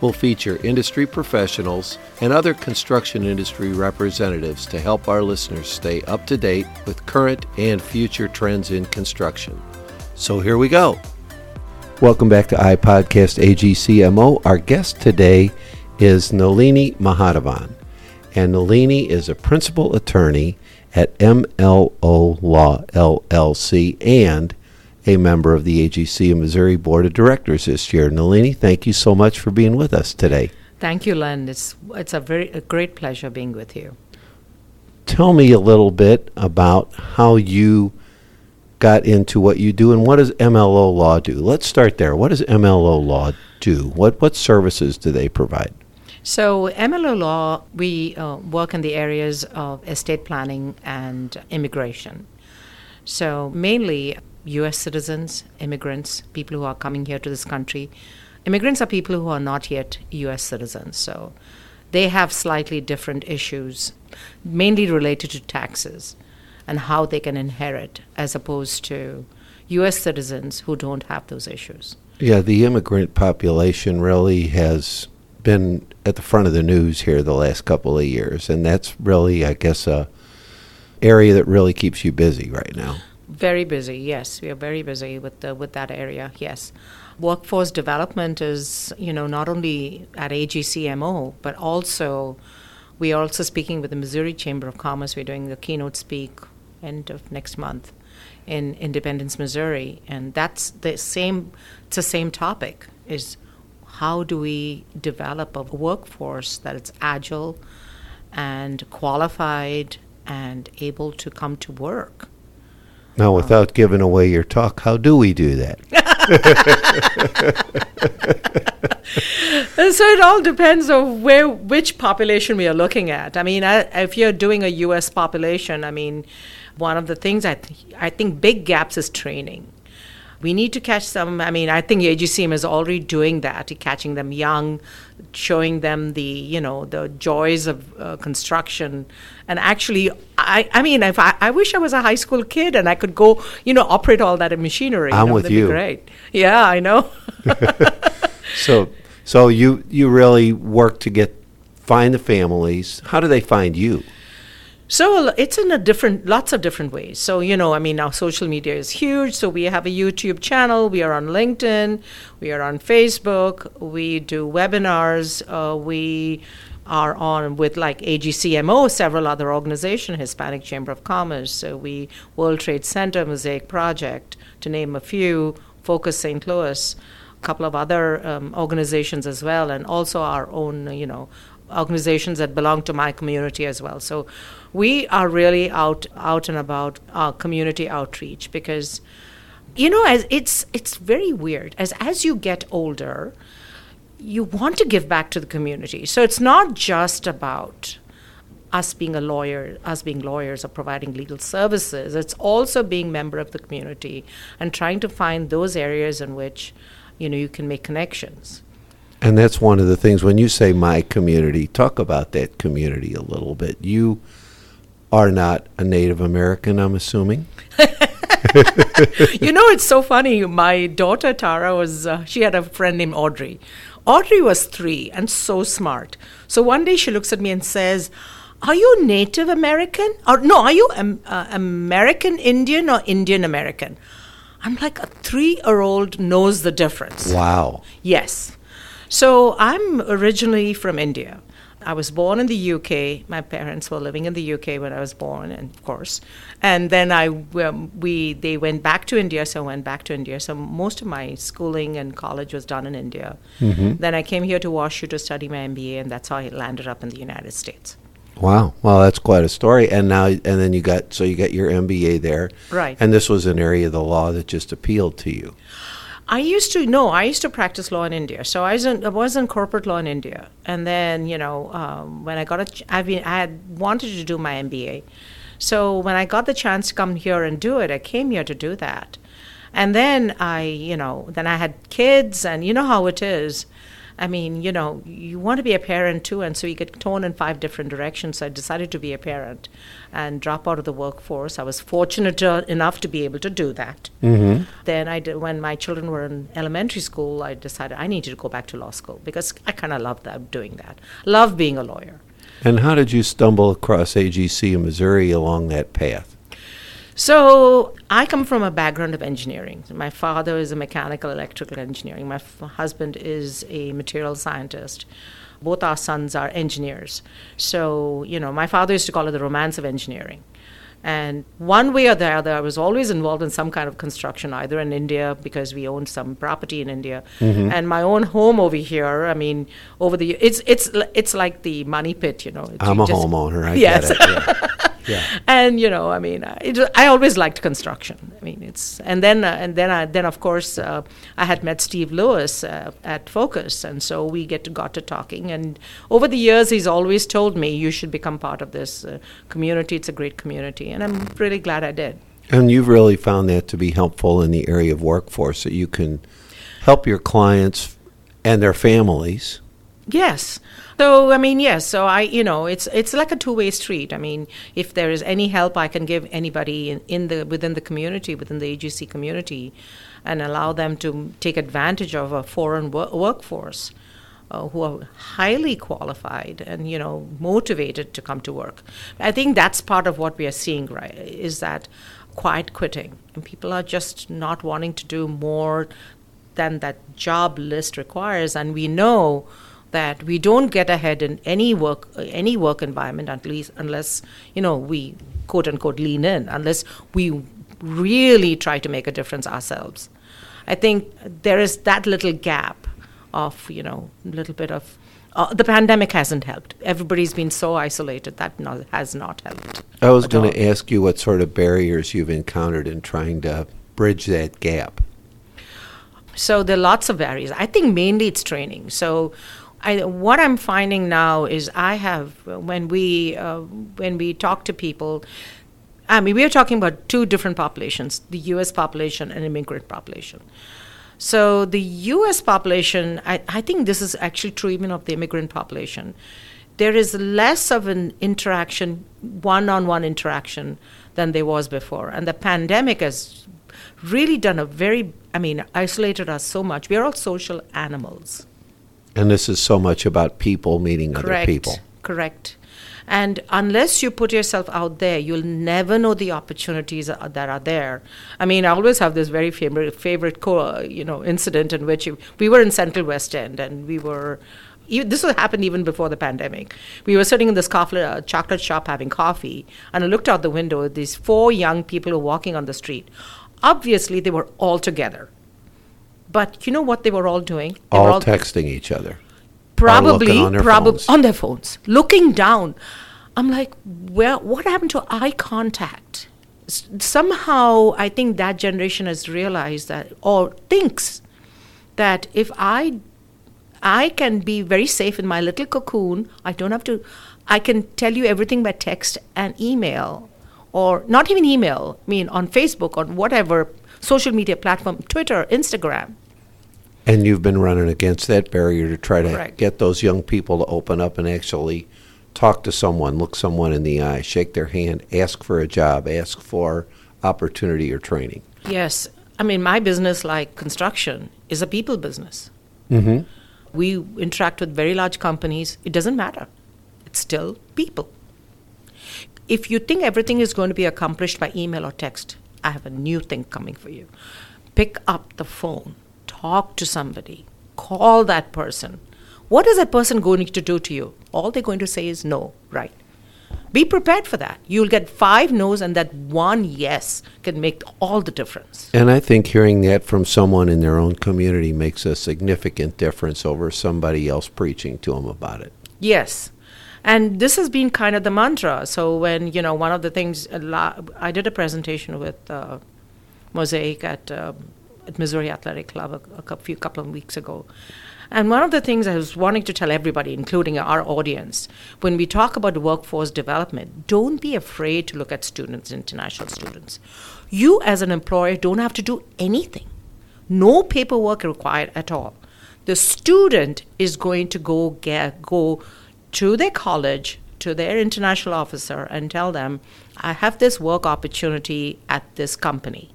We'll feature industry professionals and other construction industry representatives to help our listeners stay up to date with current and future trends in construction. So here we go. Welcome back to iPodcast AGCMO. Our guest today is Nalini Mahadevan. And Nalini is a principal attorney at MLO Law LLC and a member of the AGC of Missouri Board of Directors this year. Nalini, thank you so much for being with us today. Thank you, Len. It's it's a very a great pleasure being with you. Tell me a little bit about how you got into what you do and what does MLO Law do? Let's start there. What does MLO Law do? What what services do they provide? So, MLO law, we uh, work in the areas of estate planning and immigration. So, mainly US citizens, immigrants, people who are coming here to this country. Immigrants are people who are not yet US citizens. So, they have slightly different issues, mainly related to taxes and how they can inherit, as opposed to US citizens who don't have those issues. Yeah, the immigrant population really has been at the front of the news here the last couple of years, and that's really, I guess, a area that really keeps you busy right now. Very busy, yes. We are very busy with the, with that area. Yes, workforce development is you know not only at AGCMO but also we are also speaking with the Missouri Chamber of Commerce. We're doing the keynote speak end of next month in Independence, Missouri, and that's the same. It's the same topic. Is how do we develop a workforce that is agile and qualified and able to come to work? Now, without giving away your talk, how do we do that? so it all depends on where which population we are looking at. I mean, I, if you're doing a U.S. population, I mean, one of the things I th- I think big gaps is training we need to catch some. I mean, I think AGCM is already doing that, catching them young, showing them the you know the joys of uh, construction, and actually, I I mean, if I, I wish I was a high school kid and I could go you know operate all that machinery. I'm you know, with you. great. Yeah, I know. so so you you really work to get find the families. How do they find you? So it's in a different, lots of different ways. So you know, I mean, our social media is huge. So we have a YouTube channel. We are on LinkedIn. We are on Facebook. We do webinars. Uh, we are on with like AGCMO, several other organizations, Hispanic Chamber of Commerce. So we World Trade Center, Mosaic Project, to name a few. Focus St. Louis, a couple of other um, organizations as well, and also our own, you know, organizations that belong to my community as well. So we are really out out and about our community outreach because you know as it's it's very weird as as you get older you want to give back to the community. So it's not just about us being a lawyer, us being lawyers or providing legal services. It's also being member of the community and trying to find those areas in which you know you can make connections. And that's one of the things when you say my community, talk about that community a little bit. You are not a Native American, I'm assuming. you know, it's so funny. My daughter Tara was, uh, she had a friend named Audrey. Audrey was three and so smart. So one day she looks at me and says, Are you Native American? Or no, are you um, uh, American Indian or Indian American? I'm like, a three year old knows the difference. Wow. Yes. So I'm originally from India. I was born in the UK. My parents were living in the UK when I was born, and of course, and then I um, we they went back to India, so I went back to India. So most of my schooling and college was done in India. Mm-hmm. Then I came here to WashU to study my MBA, and that's how I landed up in the United States. Wow, well, that's quite a story. And now, and then you got so you got your MBA there, right? And this was an area of the law that just appealed to you. I used to no, I used to practice law in India. So I was in, I was in corporate law in India, and then you know um, when I got a, ch- I mean I had wanted to do my MBA, So when I got the chance to come here and do it, I came here to do that. And then I, you know, then I had kids, and you know how it is. I mean, you know, you want to be a parent too, and so you get torn in five different directions. So I decided to be a parent and drop out of the workforce. I was fortunate enough to be able to do that. Mm-hmm. Then I did, when my children were in elementary school, I decided I needed to go back to law school because I kind of love that doing that. Love being a lawyer. And how did you stumble across AGC in Missouri along that path? So I come from a background of engineering. My father is a mechanical electrical engineering. My f- husband is a material scientist. Both our sons are engineers. So, you know, my father used to call it the romance of engineering. And one way or the other, I was always involved in some kind of construction, either in India because we owned some property in India, mm-hmm. and my own home over here. I mean, over the it's it's it's like the money pit, you know. I'm you a just- homeowner. I Yes. get it. Yeah. Yeah. and you know, I mean, I, it, I always liked construction. I mean, it's and then uh, and then I, then of course uh, I had met Steve Lewis uh, at Focus, and so we get to got to talking. And over the years, he's always told me you should become part of this uh, community. It's a great community, and I'm really glad I did. And you've really found that to be helpful in the area of workforce that you can help your clients and their families. Yes. So I mean, yes. So I, you know, it's it's like a two-way street. I mean, if there is any help I can give anybody in, in the within the community, within the AGC community, and allow them to take advantage of a foreign wo- workforce uh, who are highly qualified and you know motivated to come to work. I think that's part of what we are seeing. Right? Is that quiet quitting, and people are just not wanting to do more than that job list requires, and we know that we don't get ahead in any work any work environment at least unless you know we quote unquote lean in unless we really try to make a difference ourselves i think there is that little gap of you know a little bit of uh, the pandemic hasn't helped everybody's been so isolated that no, has not helped I was going to ask you what sort of barriers you've encountered in trying to bridge that gap. So there are lots of barriers. I think mainly it's training. So I, what I'm finding now is I have when we uh, when we talk to people. I mean, we are talking about two different populations: the U.S. population and immigrant population. So the U.S. population, I, I think this is actually true even of the immigrant population. There is less of an interaction, one-on-one interaction, than there was before, and the pandemic has really done a very, I mean, isolated us so much. We are all social animals. And this is so much about people meeting Correct. other people. Correct. And unless you put yourself out there, you'll never know the opportunities that are- there. I mean, I always have this very favorite favorite co- you know incident in which we were in Central West End and we were. This happened even before the pandemic. We were sitting in this coffee, uh, chocolate shop having coffee, and I looked out the window. These four young people were walking on the street. Obviously, they were all together. But you know what they were all doing? They were All texting each other. probably on their probably phones. on their phones looking down i'm like well what happened to eye contact S- somehow i think that generation has realized that or thinks that if i i can be very safe in my little cocoon i don't have to i can tell you everything by text and email or not even email i mean on facebook on whatever social media platform twitter instagram And you've been running against that barrier to try to Correct. get those young people to open up and actually talk to someone, look someone in the eye, shake their hand, ask for a job, ask for opportunity or training. Yes. I mean, my business, like construction, is a people business. Mm-hmm. We interact with very large companies. It doesn't matter. It's still people. If you think everything is going to be accomplished by email or text, I have a new thing coming for you. Pick up the phone, talk to somebody, call that person. What is that person going to do to you? All they're going to say is no, right? Be prepared for that. You'll get five no's, and that one yes can make all the difference. And I think hearing that from someone in their own community makes a significant difference over somebody else preaching to them about it. Yes. And this has been kind of the mantra. So when, you know, one of the things, I did a presentation with uh, Mosaic at, um at Missouri Athletic Club a, a few couple of weeks ago. And one of the things I was wanting to tell everybody, including our audience, when we talk about workforce development, don't be afraid to look at students, international students. You, as an employer, don't have to do anything, no paperwork required at all. The student is going to go get, go to their college, to their international officer, and tell them, I have this work opportunity at this company.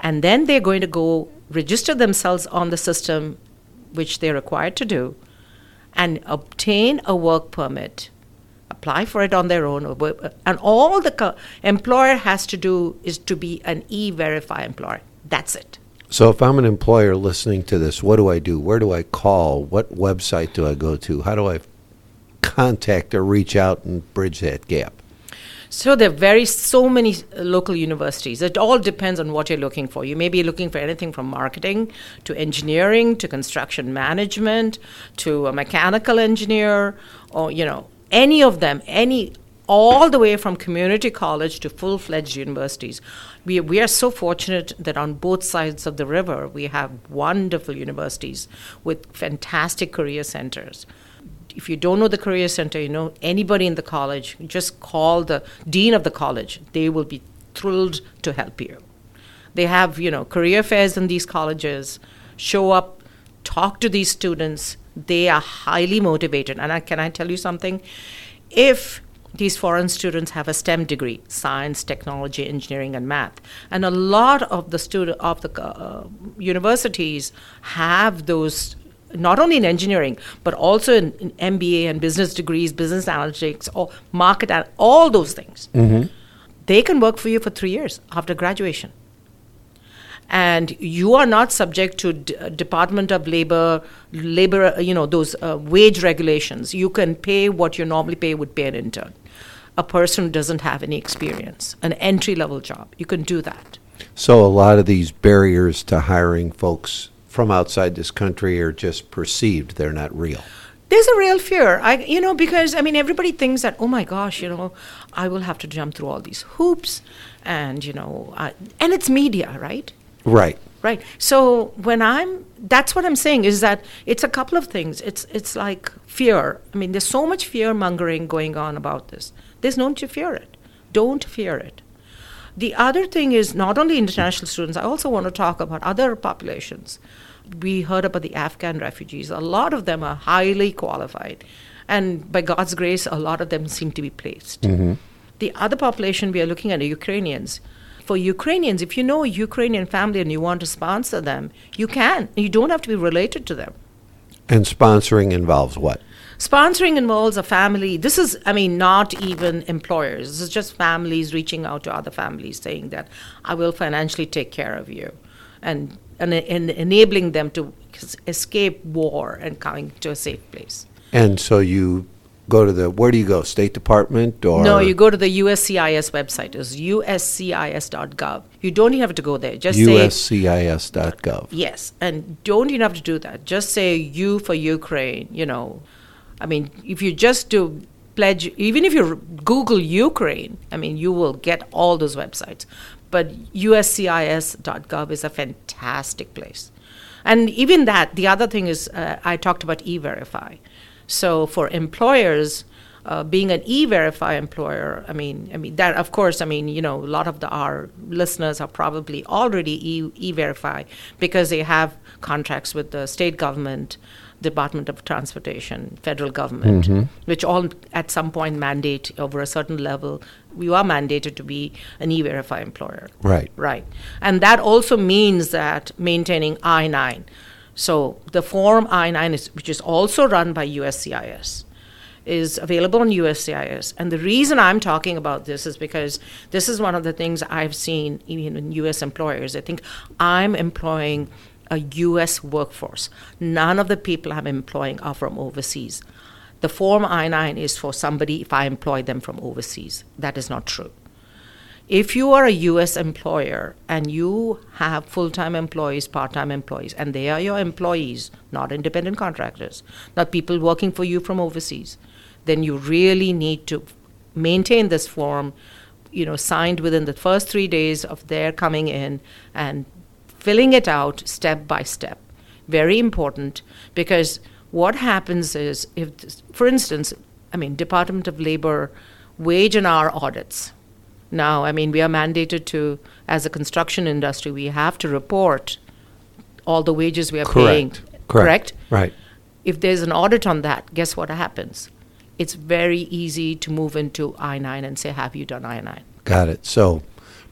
And then they're going to go register themselves on the system which they're required to do, and obtain a work permit, apply for it on their own, and all the co- employer has to do is to be an e verify employer. That's it. So, if I'm an employer listening to this, what do I do? Where do I call? What website do I go to? How do I contact or reach out and bridge that gap? So there are very so many uh, local universities. It all depends on what you're looking for. You may be looking for anything from marketing to engineering to construction management to a mechanical engineer or you know any of them any all the way from community college to full-fledged universities. We, we are so fortunate that on both sides of the river we have wonderful universities with fantastic career centers if you don't know the career center, you know anybody in the college, just call the dean of the college. They will be thrilled to help you. They have, you know, career fairs in these colleges. Show up, talk to these students. They are highly motivated. And I, can I tell you something? If these foreign students have a STEM degree, science, technology, engineering, and math, and a lot of the student of the uh, universities have those not only in engineering, but also in, in MBA and business degrees, business analytics, or market, all those things. Mm-hmm. They can work for you for three years after graduation. And you are not subject to D- uh, Department of Labor, labor, uh, you know, those uh, wage regulations. You can pay what you normally pay would pay an intern, a person who doesn't have any experience, an entry level job. You can do that. So a lot of these barriers to hiring folks from outside this country are just perceived, they're not real. There's a real fear. I you know because I mean everybody thinks that oh my gosh, you know, I will have to jump through all these hoops and you know, I, and it's media, right? Right. Right. So when I'm that's what I'm saying is that it's a couple of things. It's it's like fear. I mean, there's so much fear mongering going on about this. There's no need to fear it. Don't fear it. The other thing is not only international students, I also want to talk about other populations. We heard about the Afghan refugees. A lot of them are highly qualified. And by God's grace, a lot of them seem to be placed. Mm-hmm. The other population we are looking at are Ukrainians. For Ukrainians, if you know a Ukrainian family and you want to sponsor them, you can. You don't have to be related to them. And sponsoring involves what? Sponsoring involves a family. This is, I mean, not even employers. This is just families reaching out to other families saying that I will financially take care of you and, and, and enabling them to escape war and coming to a safe place. And so you go to the where do you go state department or no you go to the uscis website it's uscis.gov you don't even have to go there just say. uscis.gov yes and don't even have to do that just say u for ukraine you know I mean, if you just do pledge, even if you Google Ukraine, I mean, you will get all those websites. But uscis.gov is a fantastic place. And even that, the other thing is, uh, I talked about e verify. So for employers, uh, being an e-verify employer, I mean, I mean that of course, I mean, you know, a lot of the our listeners are probably already e- e-verify because they have contracts with the state government Department of Transportation, federal government, mm-hmm. which all at some point mandate over a certain level, you are mandated to be an e verify employer. Right. Right. And that also means that maintaining I 9. So the form I 9, is, which is also run by USCIS, is available on USCIS. And the reason I'm talking about this is because this is one of the things I've seen even in US employers. I think I'm employing a US workforce. None of the people I'm employing are from overseas. The Form I 9 is for somebody if I employ them from overseas. That is not true. If you are a US employer and you have full time employees, part time employees, and they are your employees, not independent contractors, not people working for you from overseas, then you really need to maintain this form you know signed within the first three days of their coming in and filling it out step by step. very important because what happens is if for instance i mean department of labor wage and hour audits now i mean we are mandated to as a construction industry we have to report all the wages we are paying Correct. correct Right. if there's an audit on that guess what happens it's very easy to move into i9 and say have you done i9 Got it. So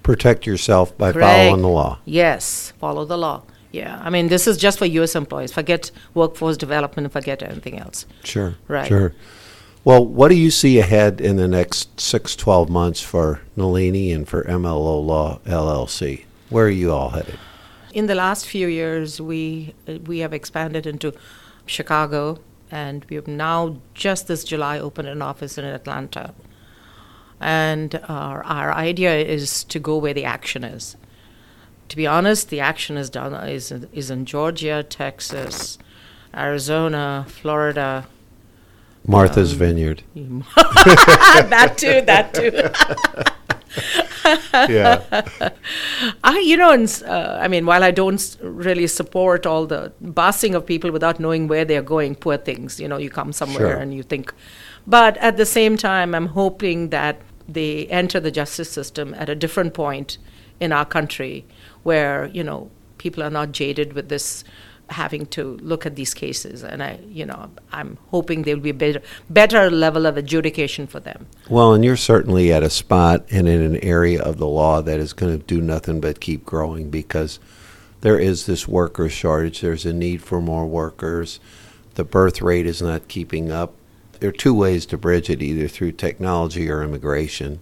protect yourself by Correct. following the law. Yes, follow the law. Yeah, I mean, this is just for U.S. employees. Forget workforce development, forget anything else. Sure. Right. Sure. Well, what do you see ahead in the next six, 12 months for Nalini and for MLO Law LLC? Where are you all headed? In the last few years, we we have expanded into Chicago, and we have now just this July opened an office in Atlanta. And our, our idea is to go where the action is. To be honest, the action is done is is in Georgia, Texas, Arizona, Florida, Martha's Um, Vineyard. that too, that too. Yeah. I, you know, and, uh, I mean, while I don't really support all the busing of people without knowing where they're going, poor things, you know, you come somewhere Sure. and you think. But at the same time, I'm hoping that they enter the justice system at a different point in our country where, you know, people are not jaded with this having to look at these cases and i you know i'm hoping there will be a better, better level of adjudication for them Well, and you're certainly at a spot and in an area of the law that is going to do nothing but keep growing because there is this worker shortage. There's a need for more workers. The birth rate is not keeping up. There are two ways to bridge it either through technology or immigration.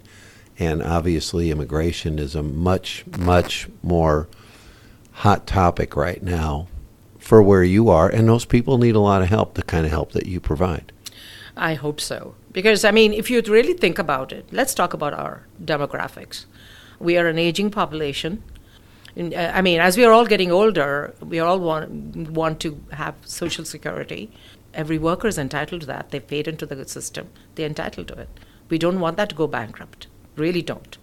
And obviously, immigration is a much, much more hot topic right now for where you are. And those people need a lot of help, the kind of help that you provide. I hope so. Because, I mean, if you really think about it, let's talk about our demographics. We are an aging population. Uh, I mean, as we are all getting older, we all want, want to have social security. Every worker is entitled to that. They paid into the system, they're entitled to it. We don't want that to go bankrupt. Really don't.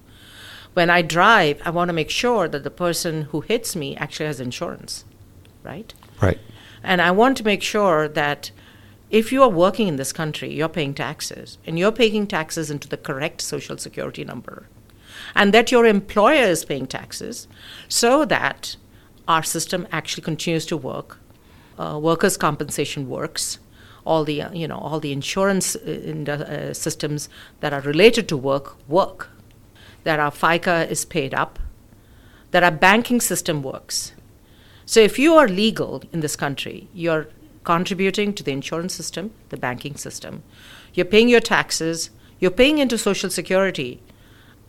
When I drive, I want to make sure that the person who hits me actually has insurance, right? Right. And I want to make sure that if you are working in this country, you're paying taxes, and you're paying taxes into the correct social security number, and that your employer is paying taxes so that our system actually continues to work, uh, workers' compensation works, all the, uh, you know, all the insurance uh, uh, systems that are related to work work, that our FICA is paid up, that our banking system works. So if you are legal in this country, you're contributing to the insurance system, the banking system, you're paying your taxes, you're paying into Social Security.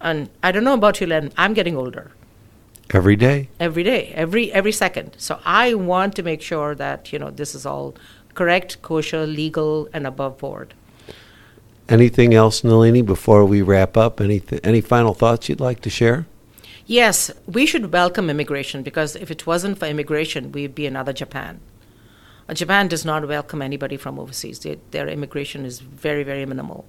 And I don't know about you, Len, I'm getting older Every day. every day, every every second. So I want to make sure that you know this is all correct, kosher, legal, and above board. Anything else, Nalini, before we wrap up? Any, any final thoughts you'd like to share? Yes, we should welcome immigration because if it wasn't for immigration, we'd be another Japan. Uh, Japan does not welcome anybody from overseas. They, their immigration is very, very minimal.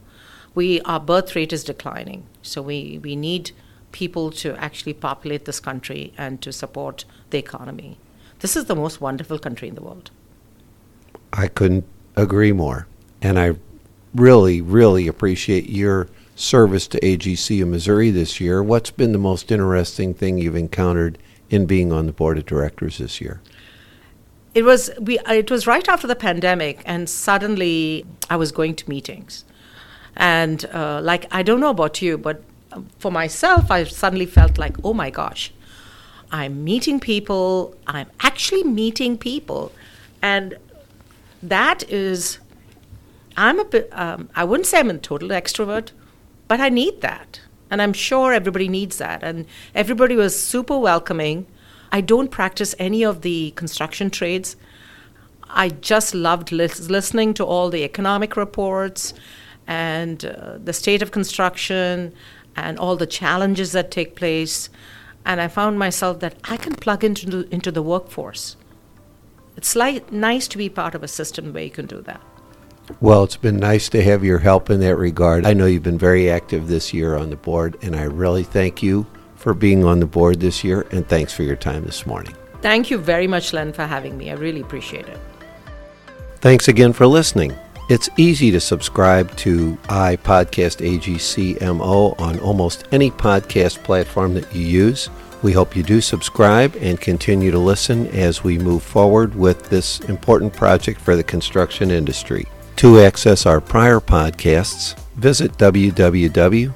We our birth rate is declining, so we, we need people to actually populate this country and to support the economy. This is the most wonderful country in the world. I couldn't agree more. And I really, really appreciate your service to AGC of Missouri this year. What's been the most interesting thing you've encountered in being on the board of directors this year? it was we it was right after the pandemic and suddenly i was going to meetings and uh, like i don't know about you but for myself i suddenly felt like oh my gosh i'm meeting people i'm actually meeting people and that is i'm a bit um, i wouldn't say i'm a total extrovert but i need that and i'm sure everybody needs that and everybody was super welcoming I don't practice any of the construction trades. I just loved lis- listening to all the economic reports and uh, the state of construction and all the challenges that take place. And I found myself that I can plug into the, into the workforce. It's like nice to be part of a system where you can do that. Well, it's been nice to have your help in that regard. I know you've been very active this year on the board, and I really thank you for being on the board this year, and thanks for your time this morning. Thank you very much, Len, for having me. I really appreciate it. Thanks again for listening. It's easy to subscribe to iPodcast AGCMO on almost any podcast platform that you use. We hope you do subscribe and continue to listen as we move forward with this important project for the construction industry. To access our prior podcasts, visit www.agcmo.org,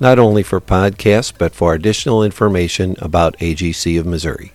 not only for podcasts, but for additional information about AGC of Missouri.